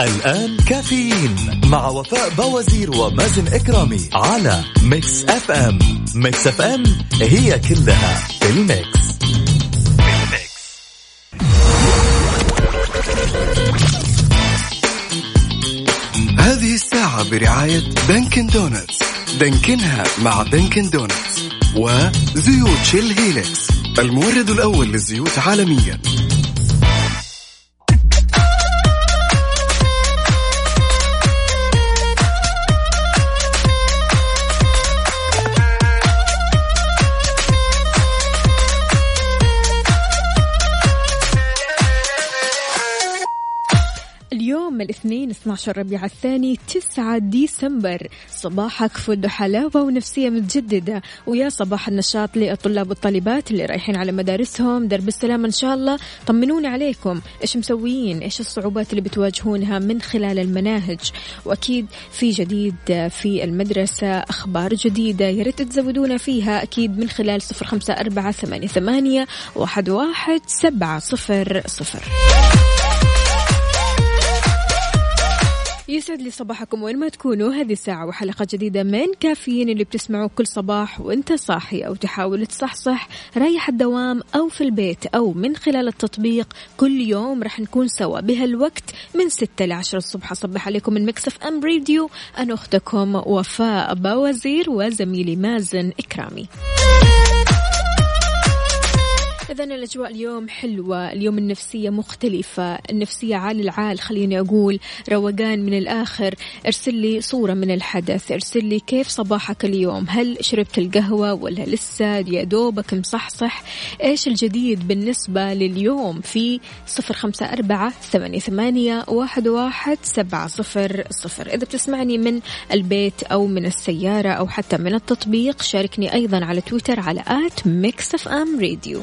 الآن كافيين مع وفاء باوزير ومازن إكرامي على Mix FM. Mix FM هي كلها في ال mix. هذه الساعة برعاية Dunkin' Donuts دانكنها مع Dunkin' Donuts وزيوت Shell Helix المورد الأول للزيوت عالميا. الاثنين 12 ربيع الثاني 9 ديسمبر. صباحك فل حلاوة ونفسية متجددة. ويا صباح النشاط للطلاب والطالبات اللي رايحين على مدارسهم. درب السلامة إن شاء الله. طمنوني عليكم. إيش مسويين؟ إيش الصعوبات اللي بتواجهونها من خلال المناهج؟ وأكيد في جديد في المدرسة. أخبار جديدة يا ريت تزودونا فيها. أكيد من خلال صفر خمسة أربعة ثمانية, ثمانية واحد, واحد سبعة صفر صفر. يسعد لي صباحكم وين ما تكونوا هذه ساعة وحلقة جديدة من كافيين اللي بتسمعوه كل صباح وانت صاحي أو تحاول تصحصح رايح الدوام أو في البيت أو من خلال التطبيق كل يوم راح نكون سوا بهالوقت من ستة لعشرة الصبح. أصبح عليكم من Mix FM Radio أنا أختكم وفاء باوزير وزميلي مازن إكرامي. إذا الأجواء اليوم حلوة اليوم النفسية مختلفة النفسية عال العال خليني أقول روقان من الآخر. ارسل لي صورة من الحدث ارسل لي كيف صباحك اليوم؟ هل شربت القهوة ولا لسه؟ يا دوبك مصحصح. إيش الجديد بالنسبة لليوم؟ في صفر خمسة أربعة ثمانية, ثمانية واحد, واحد سبعة صفر صفر. إذا بتسمعني من البيت أو من السيارة أو حتى من التطبيق شاركني أيضا على تويتر على at Mix FM Radio.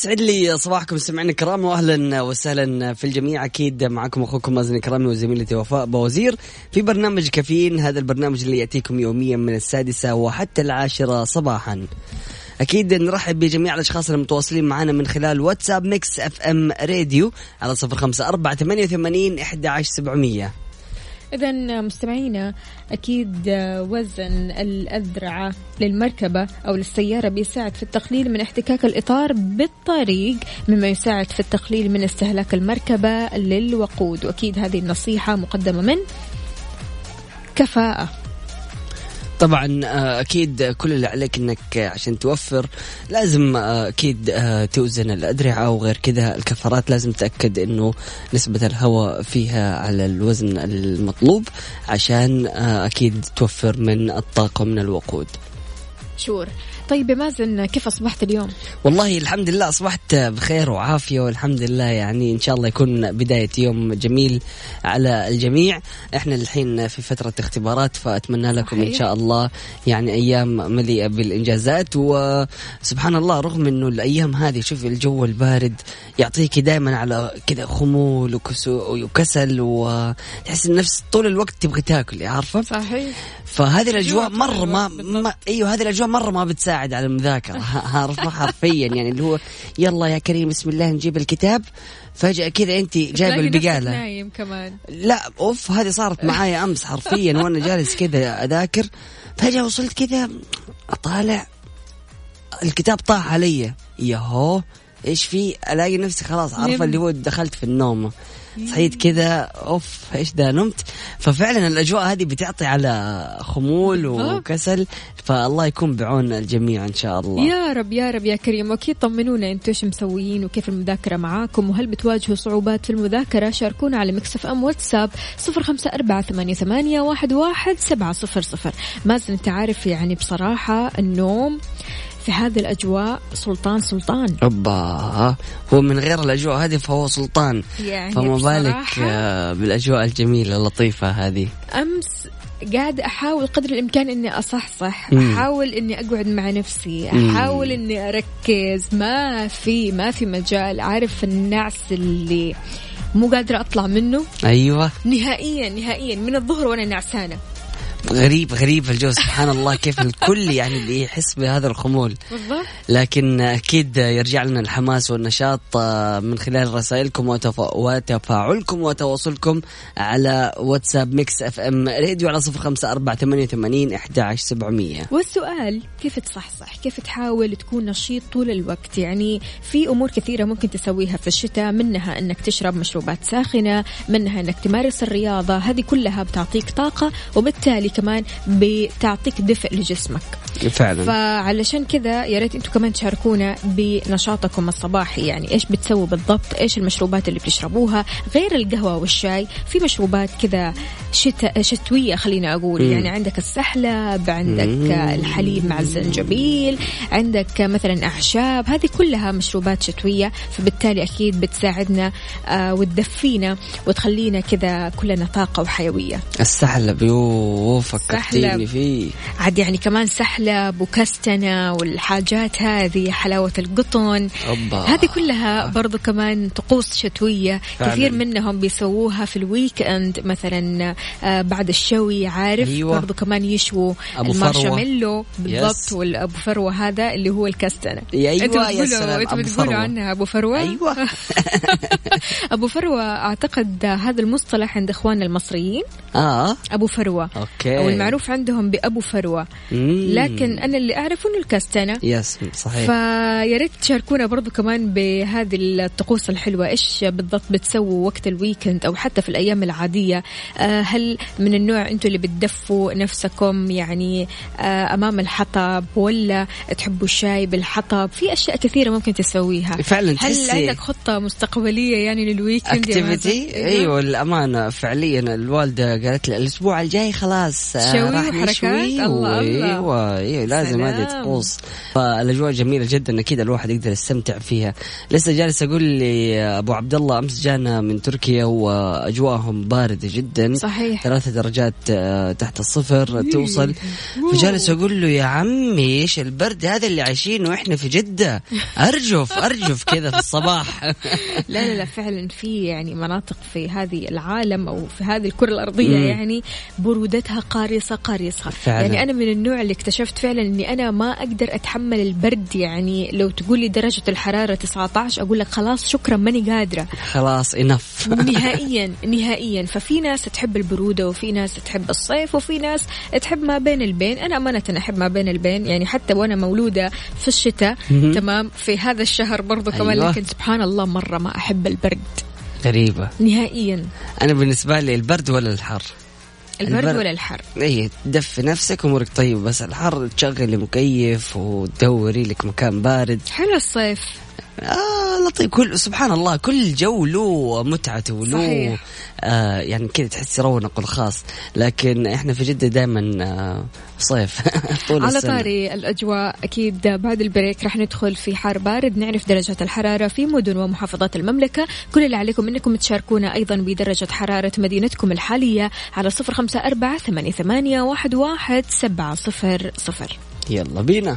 يسعد لي صباحكم سمعنا الكرام واهلا وسهلا في الجميع أكيد معكم أخوكم مازن إكرامي وزميلتي وفاء باوزير في برنامج كافيين هذا البرنامج اللي يأتيكم يوميا من السادسة وحتى العاشرة صباحا. أكيد نرحب بجميع الأشخاص المتواصلين معنا من خلال واتساب Mix FM Radio على صفر خمسة أربعة ثمانية وثمانين إحدى عشر سبعمئه. إذا مستمعينا أكيد وزن الأذرعة للمركبة أو للسيارة بيساعد في التقليل من احتكاك الإطار بالطريق مما يساعد في التقليل من استهلاك المركبة للوقود. وأكيد هذه النصيحة مقدمة من كفاءة. طبعا آه، أكيد كل اللي عليك إنك عشان توفر لازم آه، أكيد آه، توزن الأدرعة وغير كذا الكفرات. لازم تأكد إنه نسبة الهواء فيها على الوزن المطلوب عشان أكيد توفر من الطاقة ومن الوقود. شور. طيب يا مازن كيف أصبحت اليوم؟ والله الحمد لله أصبحت بخير وعافية والحمد لله يعني إن شاء الله يكون بداية يوم جميل على الجميع إحنا الحين في فترة اختبارات فأتمنى لكم صحيح. إن شاء الله يعني أيام مليئة بالإنجازات وسبحان الله رغم أنه الأيام هذه شوف الجو البارد يعطيك دائما على كذا خمول وكسل وتحس النفس طول الوقت تبغى تاكل عارفة؟ صحيح فهذه الأجواء مرة ما, ما أيوه هذه الأجواء مرة ما بتساعد يساعد على المذاكرة عارفة حرفيا يعني اللي هو يلا يا كريم بسم الله نجيب الكتاب فجأة كذا أنت جايب البقالة. نايم كمان. لا أوف هذه صارت معايا أمس حرفيا وأنا جالس كذا أذاكر فجأة وصلت كذا أطالع الكتاب طاح علي. ياهو إيش في؟ الاقي نفسي خلاص عارفة اللي هو دخلت في النوم. صحيت كذا أوف إيش ده نمت. ففعلا الأجواء هذه بتعطي على خمول وكسل فالله يكون بعون الجميع إن شاء الله. يا رب يا رب يا كريم. واكيد طمنونا أنتم إيش مسويين وكيف المذاكرة معاكم وهل بتواجهوا صعوبات في المذاكرة؟ شاركونا على مكسف إم واتساب صفر خمسة أربعة ثمانية, ثمانية واحد, واحد سبعة صفر صفر. مازن أنت عارف يعني بصراحة النوم في هذه الأجواء سلطان سلطان. أوبا هو من غير الأجواء هذه فهو سلطان. يعني فما بالك آه، بالأجواء الجميلة اللطيفة هذه. أمس قاعد أحاول قدر الإمكان إني أصحصح أحاول إني أقعد مع نفسي أحاول إني أركز. ما في ما في مجال. عارف النعس اللي مو قادرة أطلع منه. أيوة. نهائيا نهائيا من الظهر وأنا نعسانة. غريب غريب الجو سبحان الله كيف الكل يعني اللي يحس بهذا الخمول. لكن أكيد يرجع لنا الحماس والنشاط آه، من خلال رسائلكم وتفاعلكم وتواصلكم على واتساب Mix FM Radio على صفر خمسة أربعة ثمانية وثمانين أحد سبعمية. والسؤال كيف تصحصح؟ كيف تحاول تكون نشيط طول الوقت؟ يعني في أمور كثيرة ممكن تسويها في الشتاء منها أنك تشرب مشروبات ساخنة منها أنك تمارس الرياضة هذه كلها بتعطيك طاقة وبالتالي كمان بتعطيك دفء لجسمك. فعلا. فعلشان كذا يا ريت أنتم كمان تشاركونا بنشاطكم الصباحي. يعني إيش بتسووا بالضبط؟ إيش المشروبات اللي بتشربوها؟ غير القهوة والشاي في مشروبات كذا شتاء شتوية خلينا أقول. م. يعني عندك السحلب عندك م. الحليب مع الزنجبيل عندك مثلا أعشاب. هذه كلها مشروبات شتوية فبالتالي أكيد بتساعدنا آه وتدفينا وتخلينا كذا كلنا طاقة وحيوية. السحلب يوه. فكرتيني فيه. عاد يعني كمان سحلب وكستنة والحاجات هذه حلاوة القطن. أوبا. هذه كلها برضو كمان طقوس شتوية. فعلا. كثير منهم بيسووها في ال weekend مثلا آه، بعد الشوي عارف؟ أيوة. برضو كمان يشووا المارشميلو. بالضبط. والابو فروة هذا اللي هو الكستنة. أيوة أنتوا بتقولوا أنتوا بتقولوا عنها أبو فروة؟ أيوه. أبو فروة أعتقد هذا المصطلح عند إخواننا المصريين. آه. أبو فروة. okay. أو المعروف عندهم بأبو فروة. لكن أنا اللي أعرفه إنه الكستنة yes صحيح. فيا ريت تشاركونا برضو كمان بهذه الطقوس الحلوة. إيش بالضبط بتسووا وقت ال weekend أو حتى في الأيام العادية؟ آه، هل من النوع أنتم اللي بتدفوا نفسكم؟ يعني آه، أمام الحطب ولا تحبوا الشاي بالحطب؟ في أشياء كثيرة ممكن تسويها. فعلا هل عندك خطة مستقبلية يعني لل weekend activity أيوه الأمانة فعليا الوالدة قالت لي الأسبوع الجاي خلاص. شوي راح نشوي الله أيوه أيوه لازم هذه طقوس فالأجواء جميلة جدا أكيد الواحد يقدر يستمتع فيها. لسه جالس أقول لي أبو عبد الله أمس جانا من تركيا وأجواءهم باردة جدا. صحيح. ثلاثة درجات آه، تحت الصفر توصل. فجالس أقول له يا عمي إيش البرد هذا اللي عايشينه إحنا في جدة؟ أرجف أرجف كذا في الصباح. لا لا لا فعلا في يعني مناطق في هذه العالم أو في هذه الكرة الأرضية يعني برودتها قارصة قارصة. فعلا. يعني أنا من النوع اللي اكتشفت فعلا إني أنا ما أقدر أتحمل البرد. يعني لو تقول لي درجة الحرارة 19 أقول لك خلاص شكرا ماني قادرة. خلاص انف نهائيا نهائيا. ففي ناس تحب البرودة وفي ناس تحب الصيف وفي ناس تحب ما بين البين. أنا أمانة أحب ما بين البين. يعني حتى وأنا مولودة في الشتاء تمام في هذا الشهر برضو كمان أيوة. لكن سبحان الله مرة ما أحب البرد. غريبة. نهائيا. أنا بالنسبة لي البرد ولا الحر؟ البرد, البرد. ولا الحر؟ اي تدفي نفسك أمورك. طيبه بس الحر تشغلي مكيف وتدوري لك مكان بارد. حلو الصيف. آه لطيف كل سبحان الله كل جو له متعته وله آه يعني كذا تحس رونق الخاص لكن إحنا في جدة دائما آه صيف طول على طاري الأجواء أكيد بعد البريك راح ندخل في حار بارد نعرف درجه الحرارة في مدن ومحافظات المملكة. كل اللي عليكم إنكم تشاركونا أيضا بدرجة حرارة مدينتكم الحالية على صفر خمسة أربعة ثمانية, واحد, واحد سبعة صفر صفر. يلا بينا.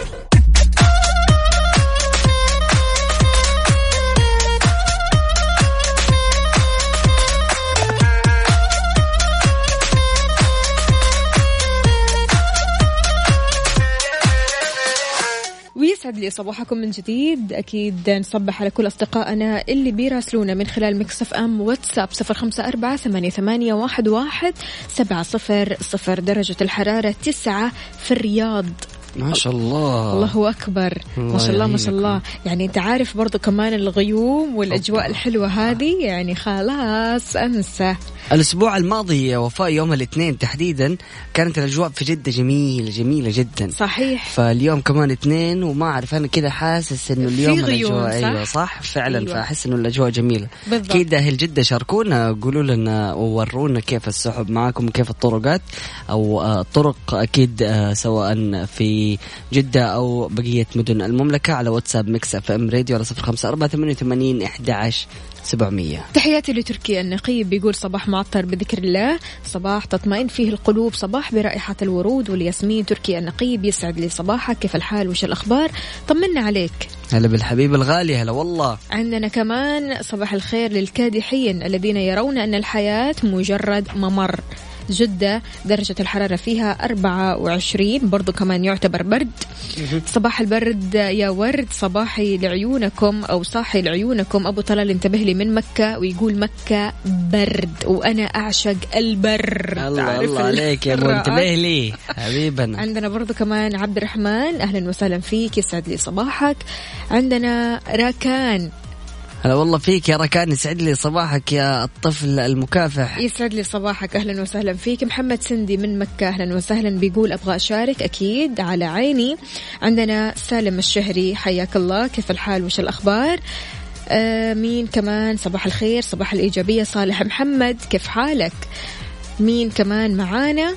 يسعد لي صباحكم من جديد. أكيد نصبح على كل أصدقائنا اللي بيراسلونا من خلال مكسف أم واتساب صفر خمسة أربعة ثمانية, ثمانية واحد, واحد سبعة صفر صفر درجة الحرارة تسعة في الرياض. ما شاء الله. الله أكبر. ما شاء الله ما شاء الله. يعني أنت عارف برضو كمان الغيوم والأجواء الحلوة هذه يعني خلاص أنسى. الأسبوع الماضي يا وفاء يوم الاثنين تحديدا كانت الأجواء في جدة جميلة جميلة جدا صحيح فاليوم كمان اثنين وما أعرف أنا كذا حاسس إنه اليوم الأجواء صح؟ أيوه صح فعلا أيوة. فأحس إنه الأجواء جميلة بالضبط. أكيد أهل جدة شاركونا قولوا لنا وورونا كيف السحب معاكم وكيف الطرقات أو آه، الطرق أكيد آه، سواء في جدة أو بقية مدن المملكة على واتساب Mix FM Radio على صفر خمسة أربعة ثمانية وثمانين احدى عشر سبعمية. تحياتي لتركي النقيب بيقول صباح معطر بذكر الله. صباح تطمئن فيه القلوب. صباح برائحة الورود والياسمين. تركي النقيب يسعد لي صباحك. كيف الحال؟ وش الأخبار؟ طمنا عليك. هلا بالحبيب الغالي. هلا والله. عندنا كمان صباح الخير للكادحين الذين يرون أن الحياة مجرد ممر. جدة درجة الحرارة فيها 24 برضو كمان يعتبر برد. صباح البرد يا ورد صباحي لعيونكم أو صاحي لعيونكم. أبو طلال انتبه لي من مكة ويقول مكة برد وأنا أعشق البر الله الله عليك يا الرائع. انتبه لي حبيبنا. عندنا برضو كمان عبد الرحمن أهلا وسهلا فيك يسعد لي صباحك. عندنا راكان هلا والله فيك يا ركان يسعد لي صباحك يا الطفل المكافح. يسعد لي صباحك أهلا وسهلا فيك. محمد سندي من مكة أهلا وسهلا بيقول أبغى أشارك أكيد على عيني. عندنا سالم الشهري حياك الله كيف الحال؟ وش الأخبار؟ آه مين كمان؟ صباح الخير صباح الإيجابية صالح محمد كيف حالك؟ مين كمان معانا؟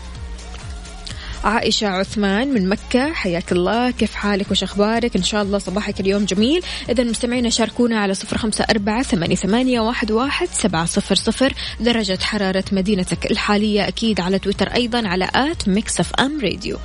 عائشة عثمان من مكة. حياك الله. كيف حالك؟ وش أخبارك؟ إن شاء الله صباحك اليوم جميل. إذا مستمعينا شاركونا على صفر خمسة أربعة ثمانية, واحد سبعة صفر صفر. درجة حرارة مدينتك الحالية أكيد على تويتر أيضا على at Mix FM Radio.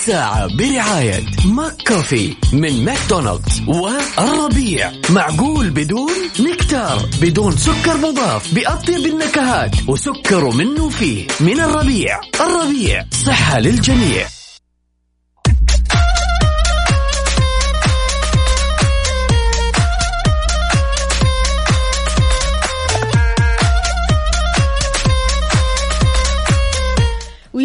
الساعة برعاية McCafé من ماكدونالدز والربيع. معقول بدون نكتار بدون سكر مضاف بأطيب النكهات وسكر منه فيه من الربيع. الربيع صحة للجميع.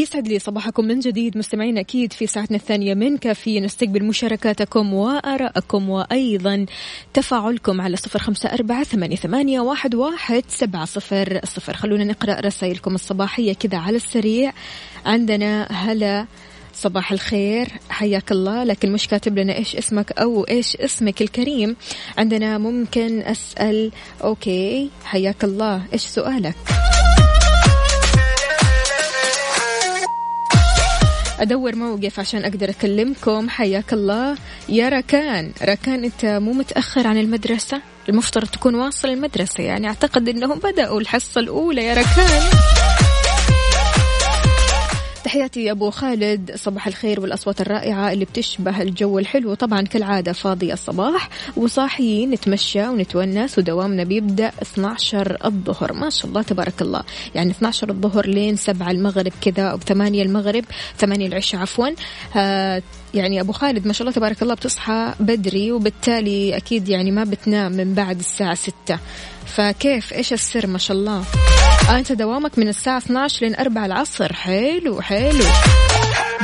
ويسعد لي صباحكم من جديد مستمعين أكيد في ساعتنا الثانية من كافيين نستقبل مشاركاتكم وآراءكم وأيضا تفاعلكم على صفر خمسة أربعة ثمانية, واحد, واحد سبعة صفر صفر. خلونا نقرأ رسائلكم الصباحية كذا على السريع. عندنا هلا صباح الخير حياك الله لكن مش كاتب لنا إيش اسمك أو إيش اسمك الكريم. عندنا ممكن أسأل okay حياك الله إيش سؤالك؟ أدور موقف عشان أقدر أكلمكم. حياك الله. يا ركان ركان أنت مو متأخر عن المدرسة؟ المفترض تكون واصل المدرسة يعني أعتقد إنهم بدأوا الحصة الأولى. يا ركان. تحياتي يا أبو خالد. صباح الخير والأصوات الرائعة اللي بتشبه الجو الحلو. طبعا كالعادة فاضي الصباح وصاحيين نتمشى ونتونس ودوامنا بيبدأ 12 الظهر. ما شاء الله تبارك الله. يعني 12 الظهر لين 7 المغرب كذا أو 8 المغرب 8 العشاء عفوا. آه يعني أبو خالد ما شاء الله تبارك الله بتصحى بدري وبالتالي أكيد يعني ما بتنام من بعد الساعة 6 فكيف؟ إيش السر ما شاء الله؟ أنت دوامك من الساعة 12 لين 4 العصر. حلو حلو.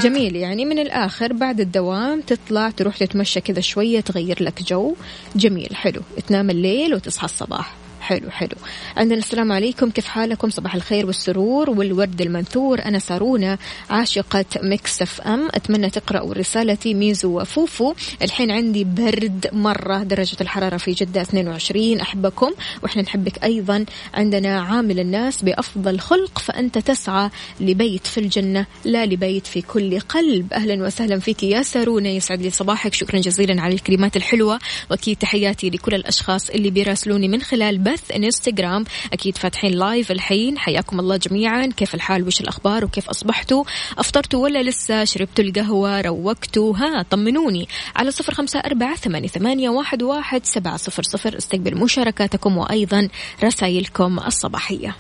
جميل يعني من الآخر بعد الدوام تطلع تروح تتمشى كذا شوية تغير لك جو. جميل حلو. تنام الليل وتصحى الصباح. حلو حلو. عندنا السلام عليكم. كيف حالكم؟ صباح الخير والسرور والورد المنثور. أنا سارونا عاشقة Mix FM. أتمنى تقرأوا رسالتي ميزو وفوفو. الحين عندي برد مرة درجة الحرارة في جدة 22 أحبكم. وإحنا نحبك أيضا. عندنا عامل الناس بأفضل خلق فأنت تسعى لبيت في الجنة لا لبيت في كل قلب. أهلا وسهلا فيك يا سارونا. يسعد لي صباحك. شكرا جزيلا على الكلمات الحلوة. وأكيد تحياتي لكل الأشخاص اللي بيراسلوني من خلال بث انستغرام. أكيد فاتحين لايف الحين. حياكم الله جميعا. كيف الحال؟ وش الأخبار؟ وكيف أصبحتوا؟ أفطرتوا ولا لسه؟ شربتوا القهوة؟ روقتوا؟ ها طمنوني. على صفر خمسة أربعة ثمانية, ثمانية واحد, واحد سبعة صفر صفر. استقبل مشاركاتكم وأيضا رسائلكم الصباحية.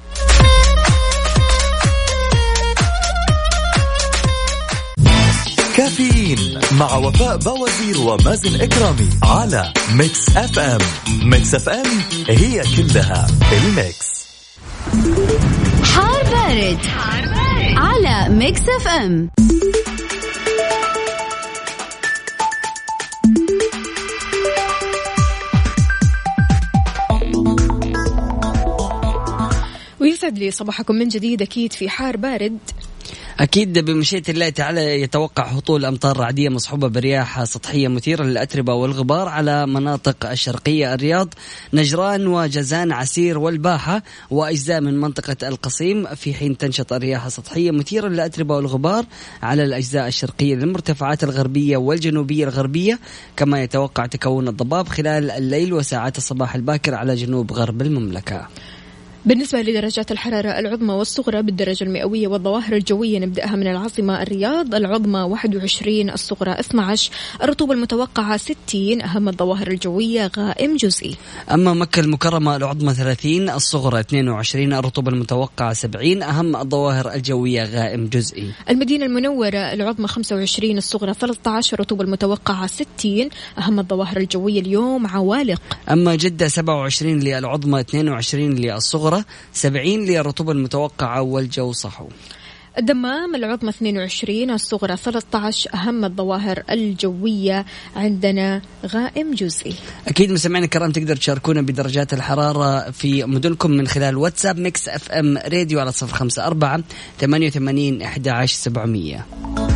كافيين مع وفاء بوازير ومازن إكرامي على Mix FM. Mix FM هي كلها ال Mix. حار بارد, حار بارد. على Mix FM. ويسعد لي صباحكم من جديد أكيد في حار بارد. أكيد بمشيئة الله تعالى يتوقع هطول أمطار رعدية مصحوبة برياح سطحية مثيرة للأتربة والغبار على مناطق الشرقية الرياض نجران وجزان عسير والباحة وأجزاء من منطقة القصيم في حين تنشط الرياح السطحية مثيرة للأتربة والغبار على الأجزاء الشرقية للمرتفعات الغربية والجنوبية الغربية كما يتوقع تكون الضباب خلال الليل وساعات الصباح الباكر على جنوب غرب المملكة. بالنسبة لدرجات الحرارة العظمى والصغرى بالدرجة المئوية والظواهر الجوية نبدأها من العاصمة الرياض العظمى 21 الصغرى 12 الرطوبة المتوقعة 60 أهم الظواهر الجوية غائم جزئي. أما مكة المكرمة العظمى 30 الصغرى 22 الرطوبة المتوقعة 70 أهم الظواهر الجوية غائم جزئي. المدينة المنورة العظمى 25 الصغرى 13 الرطوبة المتوقعة 60 أهم الظواهر الجوية اليوم عوالق. أما جدة 27 للعظمى 22 للصغرى الصغرى 70 للرطوبة المتوقعة والجو صحو. الدمام العظمى 22 الصغرى 13 أهم الظواهر الجوية عندنا غائم جزئي أكيد مستمعينا الكرام تقدر تشاركونا بدرجات الحرارة في مدنكم من خلال واتساب Mix FM راديو على 054 88 11 700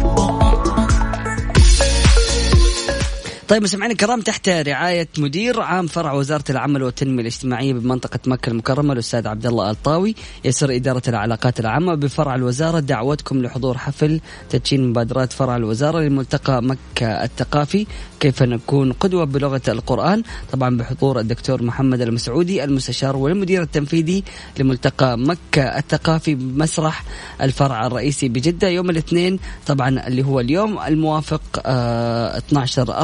طيب مستمعينا الكرام تحت رعاية مدير عام فرع وزارة العمل والتنمية الاجتماعية بمنطقة مكة المكرمة الأستاذ عبد الله الطاوي يسر إدارة العلاقات العامة بفرع الوزارة. دعوتكم لحضور حفل تدشين مبادرات فرع الوزارة لملتقى مكة الثقافي. كيف نكون قدوة بلغة القرآن؟ طبعا بحضور الدكتور محمد المسعودي المستشار والمدير التنفيذي لملتقى مكة الثقافي بمسرح الفرع الرئيسي بجدة يوم الاثنين طبعا اللي هو اليوم الموافق آه 12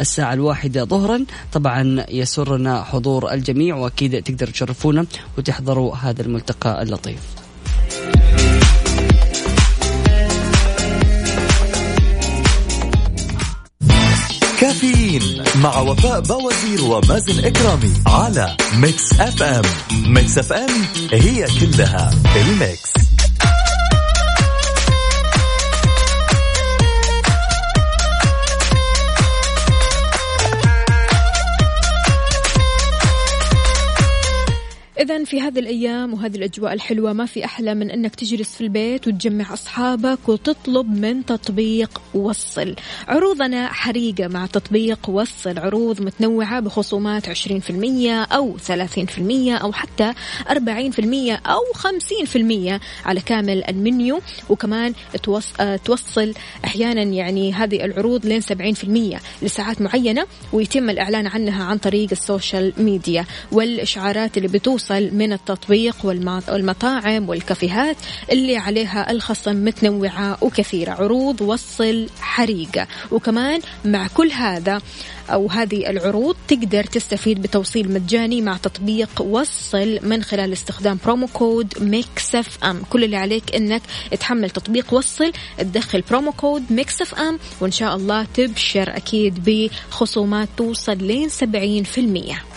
الساعة الواحدة ظهرا. طبعا يسرنا حضور الجميع وأكيد تقدر تشرفونا وتحضروا هذا الملتقى اللطيف. كافيين مع وفاء بوازير ومازن إكرامي على Mix FM. Mix FM هي كلها الميكس. إذا في هذه الأيام وهذه الأجواء الحلوة ما في أحلى من أنك تجلس في البيت وتجمع أصحابك وتطلب من تطبيق وصل. عروضنا حريقة مع تطبيق وصل. عروض متنوعة بخصومات 20% أو 30% أو حتى 40% أو 50% على كامل المنيو. وكمان توصل أحيانا يعني هذه العروض لين 70% لساعات معينة ويتم الإعلان عنها عن طريق ال social media والإشعارات اللي بتوصل توصل من التطبيق والمطاعم والكافيهات اللي عليها الخصم متنوعة وكثيرة. عروض وصل حريقة. وكمان مع كل هذا أو هذه العروض تقدر تستفيد بتوصيل مجاني مع تطبيق وصل من خلال استخدام promo code Mix FM. كل اللي عليك إنك تحمل تطبيق وصل تدخل promo code Mix FM وإن شاء الله تبشر أكيد بخصومات توصل لين 70%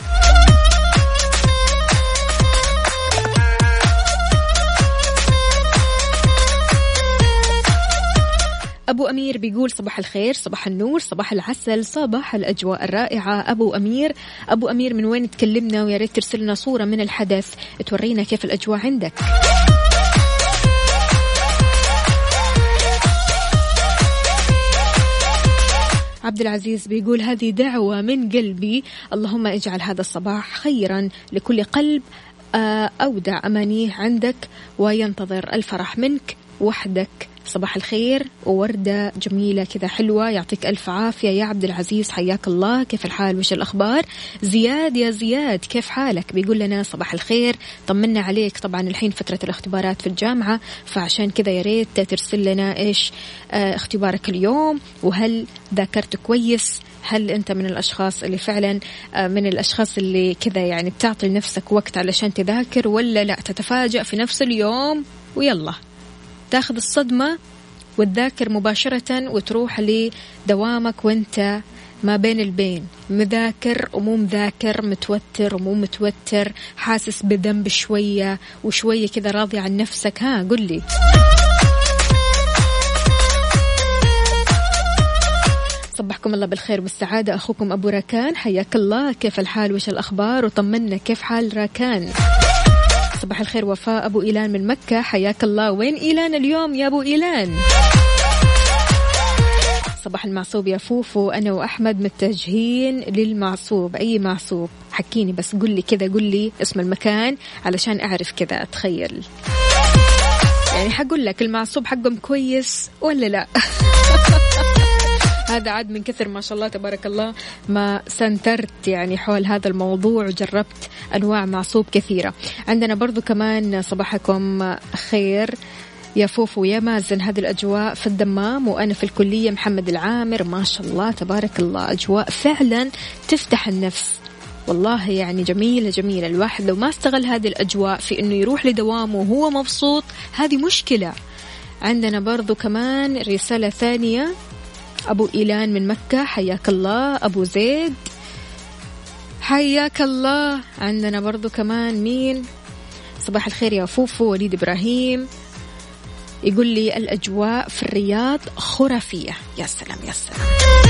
أبو أمير بيقول صباح الخير صباح النور صباح العسل صباح الأجواء الرائعة. أبو أمير أبو أمير من وين تكلمنا ويا ريت ترسل لنا صورة من الحدث؟ تورينا كيف الأجواء عندك. عبد العزيز بيقول هذه دعوة من قلبي. اللهم اجعل هذا الصباح خيرا لكل قلب آه، أودع أمانيه عندك وينتظر الفرح منك وحدك. صباح الخير. ووردة جميلة كذا حلوة. يعطيك ألف عافية يا عبد العزيز. حياك الله. كيف الحال؟ وش الأخبار؟ زياد يا زياد كيف حالك؟ بيقول لنا صباح الخير. طمنا عليك. طبعا الحين فترة الاختبارات في الجامعة فعشان كذا يا ريت ترسل لنا إيش آه اختبارك اليوم. وهل ذاكرت كويس؟ هل أنت من الأشخاص اللي فعلا آه، من الأشخاص اللي كذا يعني بتعطي لنفسك وقت علشان تذاكر ولا لا تتفاجأ في نفس اليوم؟ ويلا. تاخذ الصدمة وتذاكر مباشرة وتروح لدوامك وانت ما بين البين. مذاكر ومو مذاكر متوتر ومو متوتر حاسس بذنب شوية وشوية كذا راضي عن نفسك. ها قل لي. صبحكم الله بالخير والسعادة. أخوكم أبو راكان. حياك الله. كيف الحال؟ وش الأخبار؟ وطمنا كيف حال راكان؟ صباح الخير وفاء. أبو إيلان من مكة حياك الله. وين إيلان اليوم يا أبو إيلان؟ صباح المعصوب يا فوفو. أنا وأحمد متجهين للمعصوب. أي معصوب؟ حكيني بس قل لي كذا قل لي اسم المكان علشان أعرف كذا أتخيل. يعني حقول لك المعصوب حقهم كويس ولا لا؟ هذا عاد من كثر ما شاء الله تبارك الله ما سنترت يعني حول هذا الموضوع وجربت أنواع معصوب كثيرة. عندنا برضو كمان صباحكم خير. يا فوفو يا مازن هذه الأجواء في الدمام وأنا في الكلية محمد العامر. ما شاء الله تبارك الله أجواء فعلا تفتح النفس. والله يعني جميلة جميلة. الواحد لو ما استغل هذه الأجواء في أنه يروح لدوامه وهو مبسوط هذه مشكلة. عندنا برضو كمان رسالة ثانية. أبو إيلان من مكة حياك الله. أبو زيد حياك الله. عندنا برضو كمان مين؟ صباح الخير يا فوفو وليد إبراهيم. يقول لي الأجواء في الرياض خرافية. يا سلام يا سلام.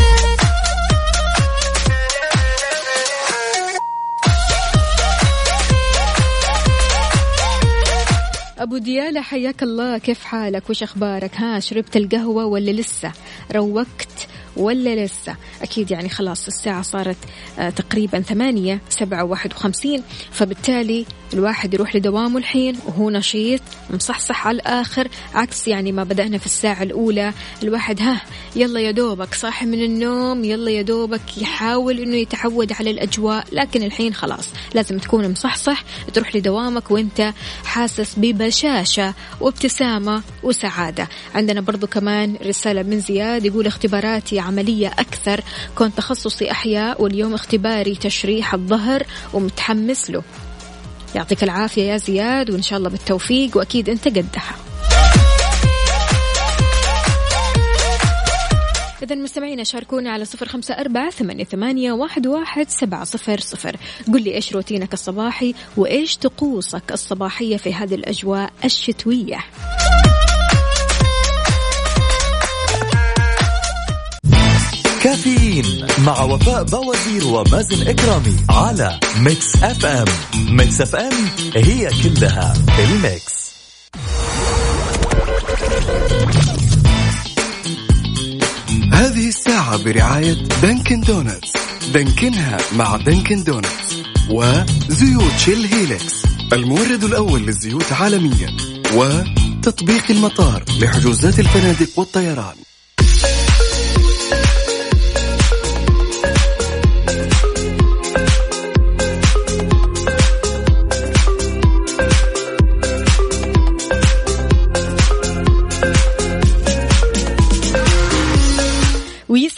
أبو ديالة حياك الله. كيف حالك؟ وش أخبارك؟ ها شربت القهوة ولا لسه؟ روقت. ولا لسه؟ أكيد يعني خلاص الساعة صارت آه، تقريبا ثمانية سبعة واحد وخمسين فبالتالي الواحد يروح لدوامه الحين وهو نشيط مصحصح على الآخر عكس يعني ما بدأنا في الساعة الأولى. الواحد ها يلا يا دوبك صاحي من النوم يلا يا دوبك يحاول إنه يتعود على الأجواء لكن الحين خلاص لازم تكون مصحصح تروح لدوامك وإنت حاسس ببشاشة وابتسامة وسعادة. عندنا برضو كمان رسالة من زياد يقول اختباراتي عملية أكثر. كنت تخصصي أحياء واليوم اختباري تشريح الظهر ومتحمس له. يعطيك العافية يا زياد وإن شاء الله بالتوفيق وأكيد أنت قدها. إذا مستمعينا شاركونا على صفر خمسة أربعة ثمانية, واحد سبعة صفر صفر. قل لي إيش روتينك الصباحي وإيش طقوسك الصباحية في هذه الأجواء الشتوية؟ كافيين مع وفاء بوازير ومازن إكرامي على Mix FM. Mix FM هي كلها ال Mix. هذه الساعة برعاية Dunkin' Donuts. دانكنها مع Dunkin' Donuts وزيوت Shell Helix المورد الأول للزيوت عالميا وتطبيق المطار لحجوزات الفنادق والطيران.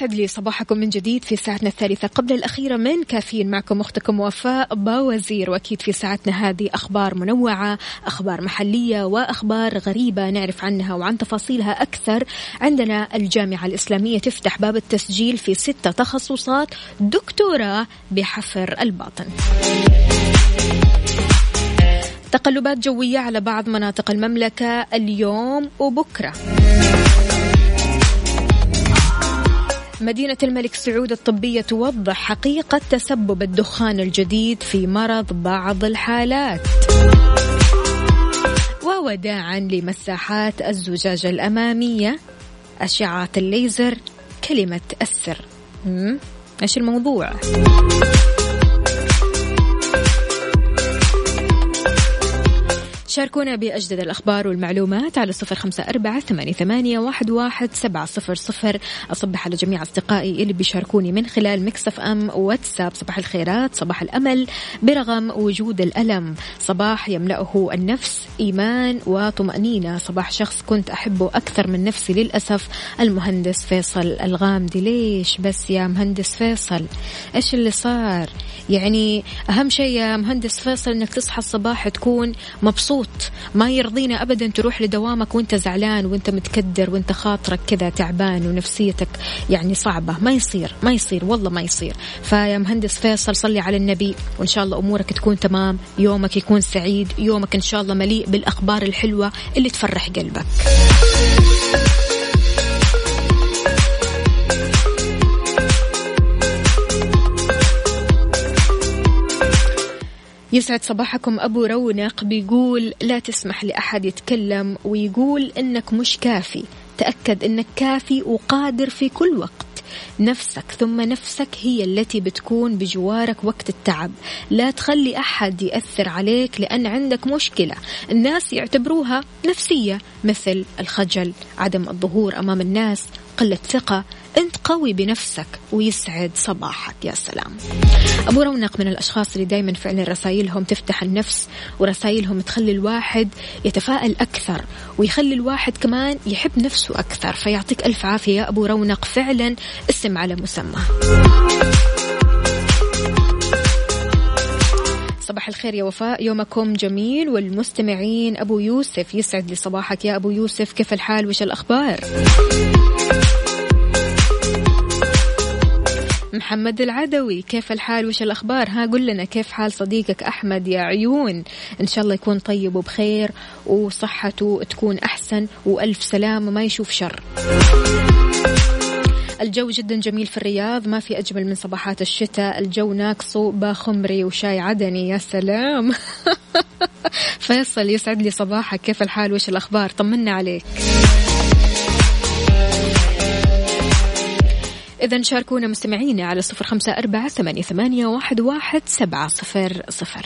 ويسعد لي صباحكم من جديد في ساعتنا الثالثة. قبل الأخيرة من كافيين معكم أختكم وفاء باوزير وأكيد في ساعتنا هذه أخبار منوعة أخبار محلية وأخبار غريبة نعرف عنها وعن تفاصيلها أكثر. عندنا الجامعة الإسلامية تفتح باب التسجيل في ستة تخصصات. دكتوراه بحفر الباطن. تقلبات جوية على بعض مناطق المملكة اليوم وبكرة. مدينة الملك سعود الطبية توضح حقيقة تسبب الدخان الجديد في مرض بعض الحالات. ووداعا لمساحات الزجاج الأمامية. أشعة الليزر كلمة السر. إيش الموضوع؟ شاركونا بأجدد الأخبار والمعلومات على صفر خمسة أربعة ثمانية واحد سبعة صفر صفر. أصبح على جميع أصدقائي اللي بيشاركوني من خلال مكسف أم واتساب. صباح الخيرات صباح الأمل برغم وجود الألم. صباح يملأه النفس إيمان وطمأنينة. صباح شخص كنت أحبه أكثر من نفسي للأسف المهندس فيصل الغامدي. ليش بس يا مهندس فيصل؟ إيش اللي صار؟ يعني أهم شيء يا مهندس فيصل أنك تصحى الصباح تكون مبسوط. ما يرضينا أبدا تروح لدوامك وأنت زعلان وأنت متكدر وأنت خاطرك كذا تعبان ونفسيتك يعني صعبة. ما يصير ما يصير والله ما يصير. فيا مهندس فيصل صلي على النبي. وإن شاء الله أمورك تكون تمام. يومك يكون سعيد. يومك إن شاء الله مليء بالأخبار الحلوة اللي تفرح قلبك. يسعد صباحكم أبو رونق بيقول لا تسمح لأحد يتكلم ويقول إنك مش كافي. تأكد إنك كافي وقادر في كل وقت. نفسك ثم نفسك هي التي بتكون بجوارك وقت التعب. لا تخلي أحد يأثر عليك لأن عندك مشكلة. الناس يعتبروها نفسية مثل الخجل عدم الظهور أمام الناس قلة ثقة. أنت قوي بنفسك ويسعد صباحك. يا سلام. أبو رونق من الأشخاص اللي دايما فعلا رسائلهم تفتح النفس ورسائلهم تخلي الواحد يتفائل أكثر ويخلي الواحد كمان يحب نفسه أكثر. فيعطيك ألف عافية يا أبو رونق. فعلا اسم على مسمى. صباح الخير يا وفاء. يومكم جميل والمستمعين أبو يوسف يسعد لي صباحك يا أبو يوسف. كيف الحال؟ وش الأخبار؟ محمد العدوي كيف الحال؟ وش الأخبار؟ ها قل لنا كيف حال صديقك أحمد يا عيون؟ إن شاء الله يكون طيب وبخير وصحته تكون أحسن وألف سلامة ما يشوف شر. الجو جدا جميل في الرياض. ما في أجمل من صباحات الشتاء. الجو ناقصه باخمري وشاي عدني. يا سلام. فيصل يسعد لي صباحك. كيف الحال؟ وش الأخبار؟ طمنا عليك. إذا شاركونا مستمعينا على صفر خمسة أربعة ثمانية, واحد سبعة صفر صفر.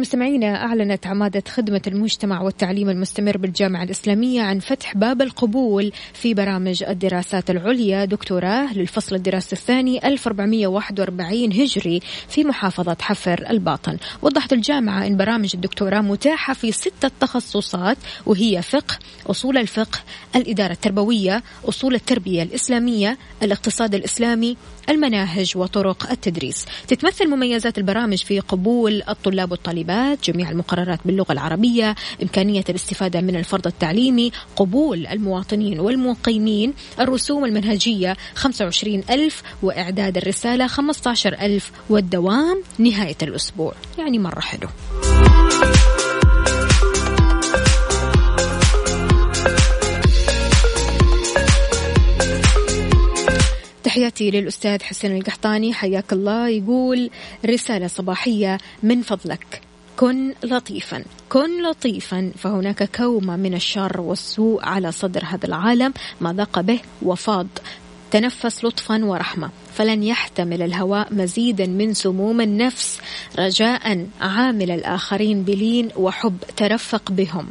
مستمعينا أعلنت عمادة خدمة المجتمع والتعليم المستمر بالجامعة الإسلامية عن فتح باب القبول في برامج الدراسات العليا. دكتوراه للفصل الدراسي الثاني 1441 هجري في محافظة حفر الباطن. وضحت الجامعة أن برامج الدكتوراه متاحة في ستة تخصصات وهي فقه أصول الفقه الإدارة التربوية أصول التربية الإسلامية الاقتصاد الإسلامي المناهج وطرق التدريس. تتمثل مميزات البرامج في قبول الطلاب والطالبات جميع المقررات باللغة العربية إمكانية الاستفادة من الفرض التعليمي قبول المواطنين والمقيمين الرسوم المنهجية 25 ألف وإعداد الرسالة 15 ألف والدوام نهاية الأسبوع. يعني مرة حلو. تحياتي للأستاذ حسين القحطاني. حياك الله. يقول رسالة صباحية من فضلك. كن لطيفا. كن لطيفا. فهناك كومة من الشر والسوء على صدر هذا العالم. ما ضاق به وفاض. تنفس لطفا ورحمة. فلن يحتمل الهواء مزيدا من سموم النفس. رجاء عامل الآخرين بلين وحب ترفق بهم.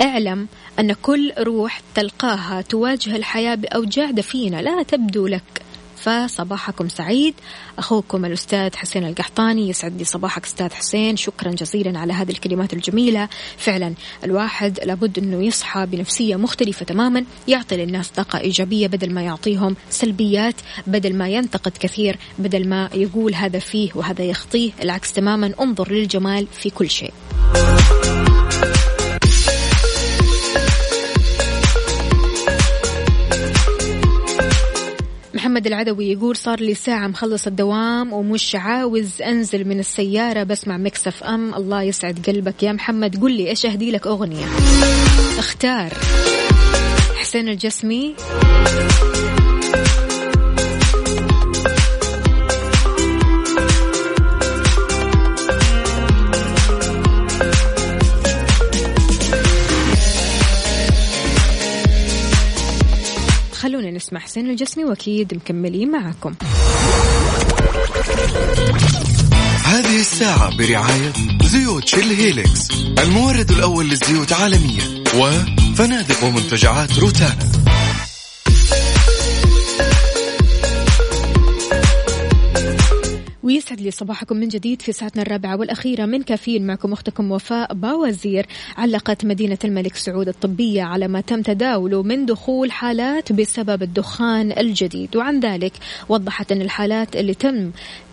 اعلم أن كل روح تلقاها تواجه الحياة بأوجاع دفينة لا تبدو لك. فصباحكم سعيد. أخوكم الأستاذ حسين القحطاني يسعد لي صباحك أستاذ حسين. شكرا جزيلا على هذه الكلمات الجميلة. فعلا الواحد لابد أنه يصحى بنفسية مختلفة تماما يعطي للناس طاقة إيجابية بدل ما يعطيهم سلبيات بدل ما ينتقد كثير بدل ما يقول هذا فيه وهذا يخطيه. العكس تماما انظر للجمال في كل شيء. محمد العدوي يقول صار لي ساعة مخلص الدوام ومش عاوز أنزل من السيارة بسمع مكسف أم. الله يسعد قلبك. يا محمد قل لي إيش أهدي لك أغنية؟ اختار حسين الجسمي. نسمع حسين الجسمي وأكيد مكملين معاكم. هذه الساعة برعاية زيوت شيل هيليكس المورد الأول للزيوت عالميا وفنادق ومنتجعات روتانا. ويسعد لي صباحكم من جديد في ساعتنا الرابعة والأخيرة. من كافيين معكم أختكم وفاء باوزير علقت مدينة الملك سعود الطبية على ما تم تداوله من دخول حالات بسبب الدخان الجديد. وعن ذلك وضحت أن الحالات اللي تم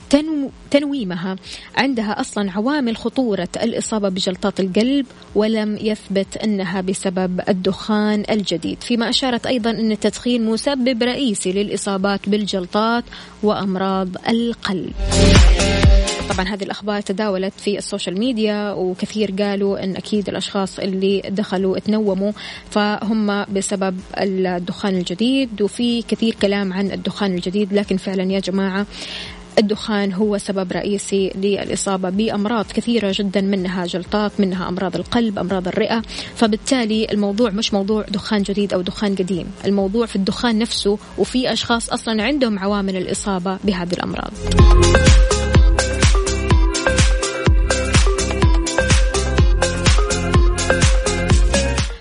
تنو تنويمها عندها أصلا عوامل خطورة الإصابة بجلطات القلب ولم يثبت أنها بسبب الدخان الجديد، فيما أشارت أيضا أن التدخين مسبب رئيسي للإصابات بالجلطات وأمراض القلب. طبعا هذه الأخبار تداولت في ال social media وكثير قالوا أن أكيد الأشخاص اللي دخلوا تنوموا فهم بسبب الدخان الجديد وفي كثير كلام عن الدخان الجديد لكن فعلا يا جماعة الدخان هو سبب رئيسي للإصابة بأمراض كثيرة جدا منها جلطات منها أمراض القلب أمراض الرئة. فبالتالي الموضوع مش موضوع دخان جديد أو دخان قديم. الموضوع في الدخان نفسه وفي أشخاص أصلا عندهم عوامل الإصابة بهذه الأمراض.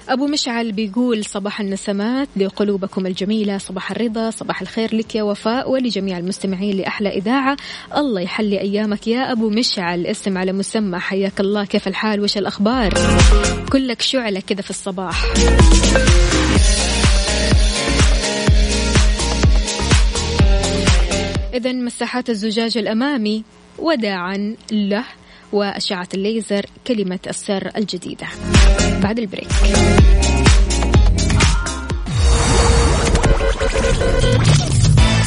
أبو مشعل بيقول صباح النسمات لقلوبكم الجميلة صباح الرضا صباح الخير لك يا وفاء ولجميع المستمعين لأحلى إذاعة. الله يحلي أيامك يا أبو مشعل. اسم على مسمى. حياك الله. كيف الحال؟ وش الأخبار؟ كلك شعلة كذا في الصباح. إذا مساحات الزجاج الأمامي وداعا له. وأشعة الليزر كلمة السر الجديدة. بعد البريك.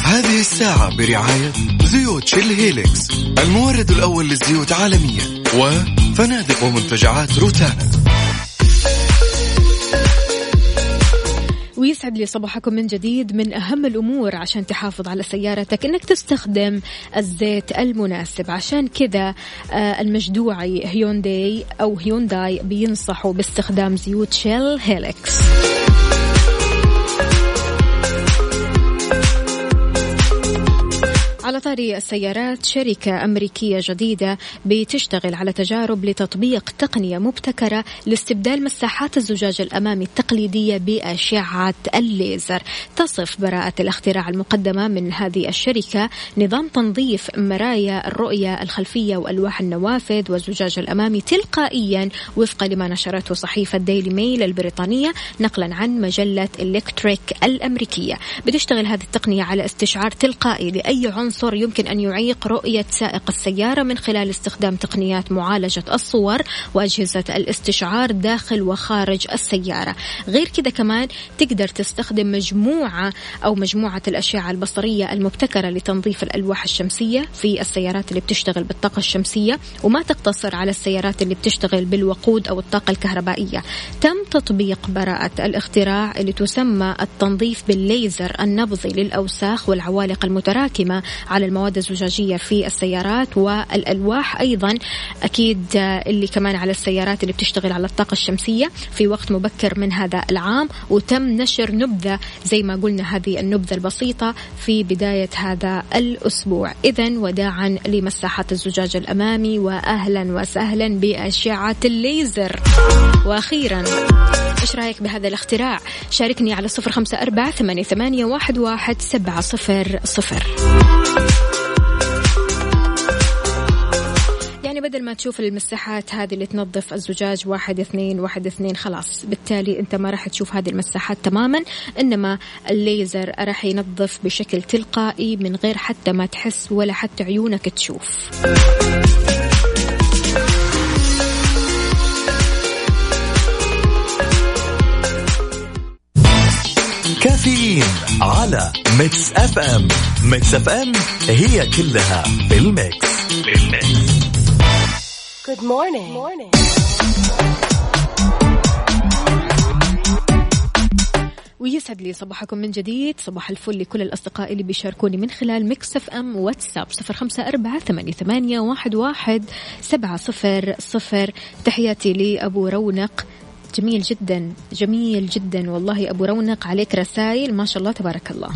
هذه الساعة برعاية زيوت Shell Helix المورد الأول للزيوت عالميا وفنادق ومنتجعات روتانا. ويسعد لي صباحكم من جديد من أهم الأمور عشان تحافظ على سيارتك أنك تستخدم الزيت المناسب. عشان كذا آه، المجدوعي هيونداي أو هيونداي بينصحوا باستخدام زيوت Shell Helix طاري السيارات شركة أمريكية جديدة بتشتغل على تجارب لتطبيق تقنية مبتكرة لاستبدال مساحات الزجاج الأمامي التقليدية بأشعة الليزر. تصف براءة الاختراع المقدمة من هذه الشركة نظام تنظيف مرايا الرؤية الخلفية وألواح النوافذ والزجاج الأمامي تلقائيا وفقا لما نشرته صحيفة ديلي ميل البريطانية نقلا عن مجلة إلكتريك الأمريكية. بتشتغل هذه التقنية على استشعار تلقائي لأي عنصر عنصر يمكن أن يعيق رؤية سائق السيارة من خلال استخدام تقنيات معالجة الصور وأجهزة الاستشعار داخل وخارج السيارة. غير كذا كمان تقدر تستخدم مجموعة أو مجموعة الأشعة البصرية المبتكرة لتنظيف الألواح الشمسية في السيارات اللي بتشتغل بالطاقة الشمسية وما تقتصر على السيارات اللي بتشتغل بالوقود أو الطاقة الكهربائية. تم تطبيق براءة الاختراع اللي تسمى التنظيف بالليزر النبضي للأوساخ والعوالق المتراكمة على المواد الزجاجية في السيارات والألواح أيضا. أكيد اللي كمان على السيارات اللي بتشتغل على الطاقة الشمسية في وقت مبكر من هذا العام. وتم نشر نبذة زي ما قلنا هذه النبذة البسيطة في بداية هذا الأسبوع. إذا وداعا لمساحات الزجاج الأمامي وأهلا وسهلا بأشعة الليزر. وأخيرا إيش رأيك بهذا الاختراع؟ شاركني على صفر خمسة أربعة ثمانية واحد سبعة صفر صفر. بدل ما تشوف المساحات هذه اللي تنظف الزجاج واحد اثنين واحد اثنين خلاص. بالتالي انت ما راح تشوف هذه المساحات تماما إنما الليزر راح ينظف بشكل تلقائي من غير حتى ما تحس ولا حتى عيونك تشوف. كافيين على Mix FM. Mix FM هي كلها في ال mix في ال mix Good morning. Good morning. ويسعد لي صباحكم من جديد. صباح الفل لكل الأصدقاء اللي بيشاركوني من خلال Mix FM واتساب. صفر خمسة أربعة ثمانية, ثمانية واحد, واحد سبعة صفر صفر. تحياتي لأبو رونق. جميل جدا جميل جدا والله أبو رونق. عليك رسائل. ما شاء الله تبارك الله.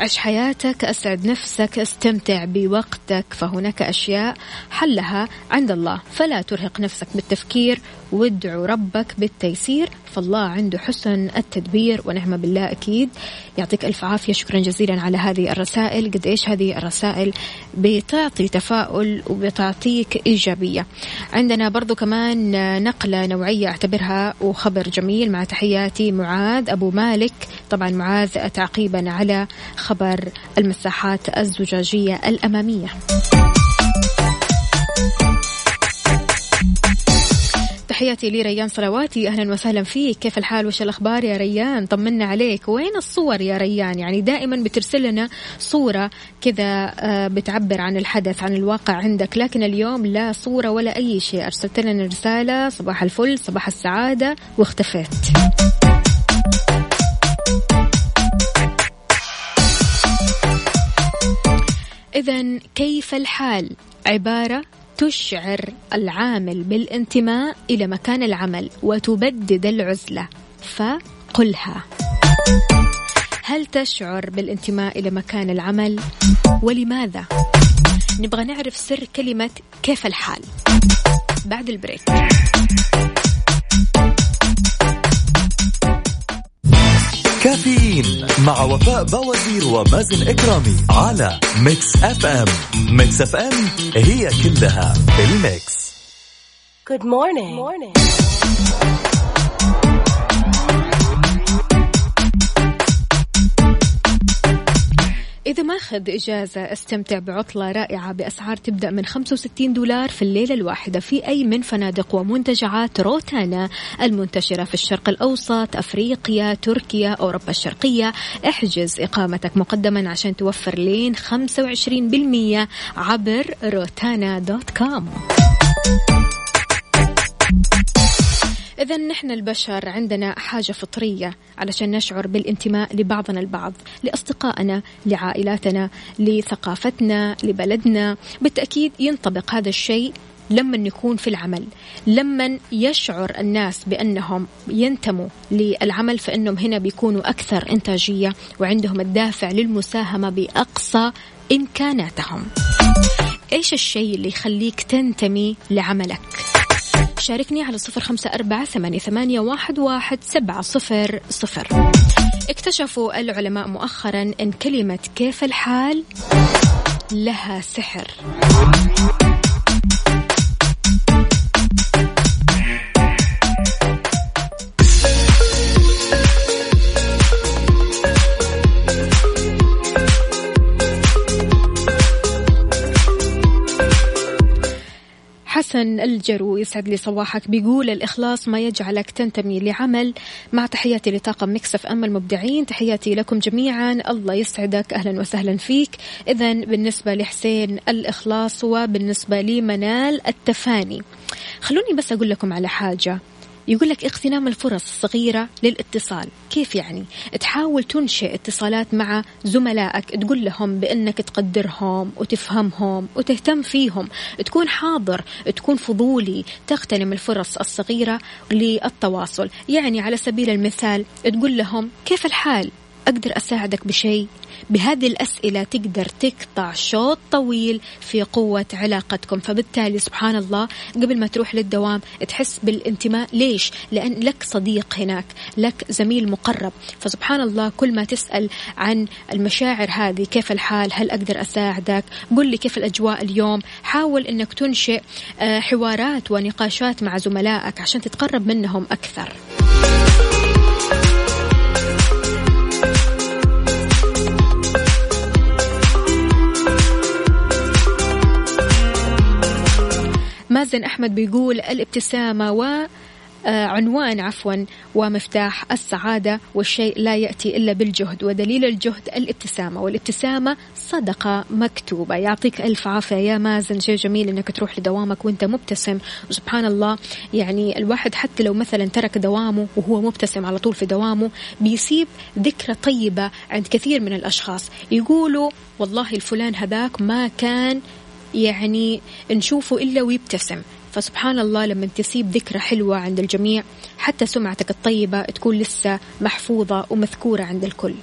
عش حياتك أسعد نفسك استمتع بوقتك. فهناك أشياء حلها عند الله. فلا ترهق نفسك بالتفكير وادعو ربك بالتيسير. فالله عنده حسن التدبير ونعم بالله أكيد. يعطيك ألف عافية. شكرا جزيلا على هذه الرسائل. قد إيش هذه الرسائل؟ بتعطي تفاؤل وبتعطيك إيجابية. عندنا برضو كمان نقلة نوعية أعتبرها وخبر جميل. مع تحياتي معاذ أبو مالك. طبعا معاذ تعقيبا على خبر المساحات الزجاجية الأمامية. تحياتي لي ريان صلواتي أهلا وسهلا فيك. كيف الحال؟ وش الأخبار يا ريان؟ طمنا عليك. وين الصور يا ريان؟ يعني دائما بترسل لنا صورة كذا آه، بتعبر عن الحدث عن الواقع عندك. لكن اليوم لا صورة ولا أي شيء. أرسلت لنا رسالة. صباح الفل صباح السعادة. واختفيت. إذا كيف الحال؟ عبارة تشعر العامل بالانتماء إلى مكان العمل وتبدد العزلة فقلها هل تشعر بالانتماء إلى مكان العمل؟ ولماذا؟ نبغى نعرف سر كلمة كيف الحال بعد ال break كافيين مع وفاء بوازير ومازن إكرامي على Mix FM Mix FM هي كلها ال mix Good morning. Good morning. إذا ماخذ إجازة استمتع بعطلة رائعة بأسعار تبدأ من 65 دولار في الليلة الواحدة في أي من فنادق ومنتجعات روتانا المنتشرة في الشرق الأوسط أفريقيا تركيا أوروبا الشرقية. احجز إقامتك مقدما عشان توفر لين 25% عبر روتانا دوت كوم. إذا نحن البشر عندنا حاجة فطرية علشان نشعر بالانتماء لبعضنا البعض لأصدقائنا لعائلاتنا لثقافتنا لبلدنا. بالتأكيد ينطبق هذا الشيء لما نكون في العمل. لما يشعر الناس بأنهم ينتموا للعمل فإنهم هنا بيكونوا أكثر إنتاجية وعندهم الدافع للمساهمة بأقصى إمكاناتهم. إيش الشيء اللي يخليك تنتمي لعملك؟ شاركني على صفر خمسة أربعة ثمانية, واحد سبعة صفر صفر. اكتشفوا العلماء مؤخرا أن كلمة كيف الحال لها سحر. حسن الجرو يسعد لي صباحك. بيقول الإخلاص ما يجعلك تنتمي لعمل. مع تحياتي لطاقم Mix FM المبدعين تحياتي لكم جميعا. الله يسعدك. أهلا وسهلا فيك. إذا بالنسبة لحسين الإخلاص وبالنسبة لمنال التفاني. خلوني بس أقول لكم على حاجة. يقول لك اغتنام الفرص الصغيرة للاتصال. كيف يعني؟ تحاول تنشئ اتصالات مع زملائك تقول لهم بأنك تقدرهم وتفهمهم وتهتم فيهم. تكون حاضر تكون فضولي تغتنم الفرص الصغيرة للتواصل. يعني على سبيل المثال تقول لهم كيف الحال؟ أقدر أساعدك بشيء. بهذه الأسئلة تقدر تقطع شوط طويل في قوة علاقتكم. فبالتالي سبحان الله قبل ما تروح للدوام تحس بالانتماء. ليش؟ لأن لك صديق هناك لك زميل مقرب. فسبحان الله كل ما تسأل عن المشاعر هذه كيف الحال؟ هل أقدر أساعدك؟ قل لي كيف الأجواء اليوم؟ حاول أنك تنشئ آه، حوارات ونقاشات مع زملائك عشان تتقرب منهم أكثر. مازن أحمد بيقول الابتسامة و عنوان عفوا ومفتاح السعادة والشيء لا يأتي إلا بالجهد ودليل الجهد الابتسامة والابتسامة صدقة مكتوبة. يعطيك ألف عافية يا مازن. شيء جميل أنك تروح لدوامك وأنت مبتسم. وسبحان الله. يعني الواحد حتى لو مثلا ترك دوامه وهو مبتسم على طول في دوامه بيسيب ذكرى طيبة عند كثير من الأشخاص. يقولوا والله الفلان هذاك ما كان يعني نشوفه إلا ويبتسم. فسبحان الله لما تسيب ذكرى حلوة عند الجميع حتى سمعتك الطيبة تكون لسه محفوظة ومذكورة عند الكل.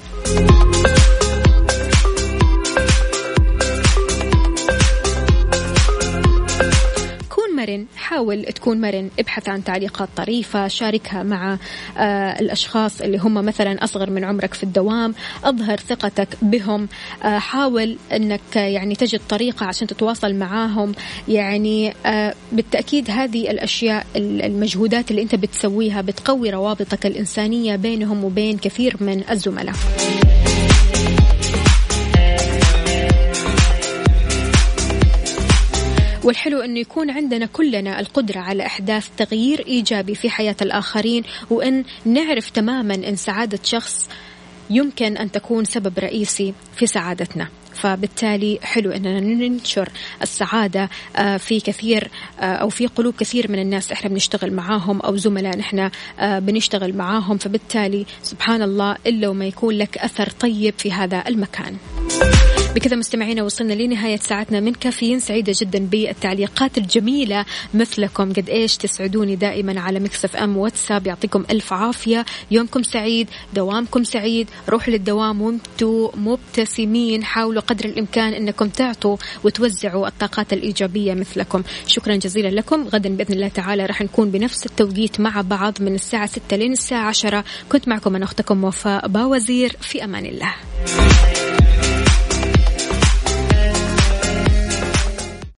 مرن. حاول تكون مرن ابحث عن تعليقات طريفة شاركها مع آه الأشخاص اللي هم مثلا أصغر من عمرك في الدوام. أظهر ثقتك بهم. آه حاول أنك يعني تجد طريقة عشان تتواصل معاهم. يعني آه بالتأكيد هذه الأشياء المجهودات اللي أنت بتسويها بتقوي روابطك الإنسانية بينهم وبين كثير من الزملاء. والحلو أنه يكون عندنا كلنا القدرة على إحداث تغيير إيجابي في حياة الآخرين وأن نعرف تماما أن سعادة شخص يمكن أن تكون سبب رئيسي في سعادتنا فبالتالي حلو أننا ننشر السعادة آه، في كثير آه، أو في قلوب كثير من الناس إحنا بنشتغل معاهم أو زملاء إحنا آه، بنشتغل معاهم فبالتالي سبحان الله إلا وما يكون لك أثر طيب في هذا المكان. بكذا مستمعينا وصلنا لنهاية ساعتنا من كافيين سعيدة جدا بالتعليقات الجميلة مثلكم. قد إيش تسعدوني دائما على مكسف أم واتساب يعطيكم ألف عافية. يومكم سعيد دوامكم سعيد. روح للدوام وأنتم مبتسمين. حاولوا قدر الإمكان أنكم تعطوا وتوزعوا الطاقات الإيجابية مثلكم. شكرا جزيلا لكم. غدا بإذن الله تعالى راح نكون بنفس التوقيت مع بعض من الساعة 6 لين الساعة 10 كنت معكم أنا أختكم وفاء باوزير. في أمان الله.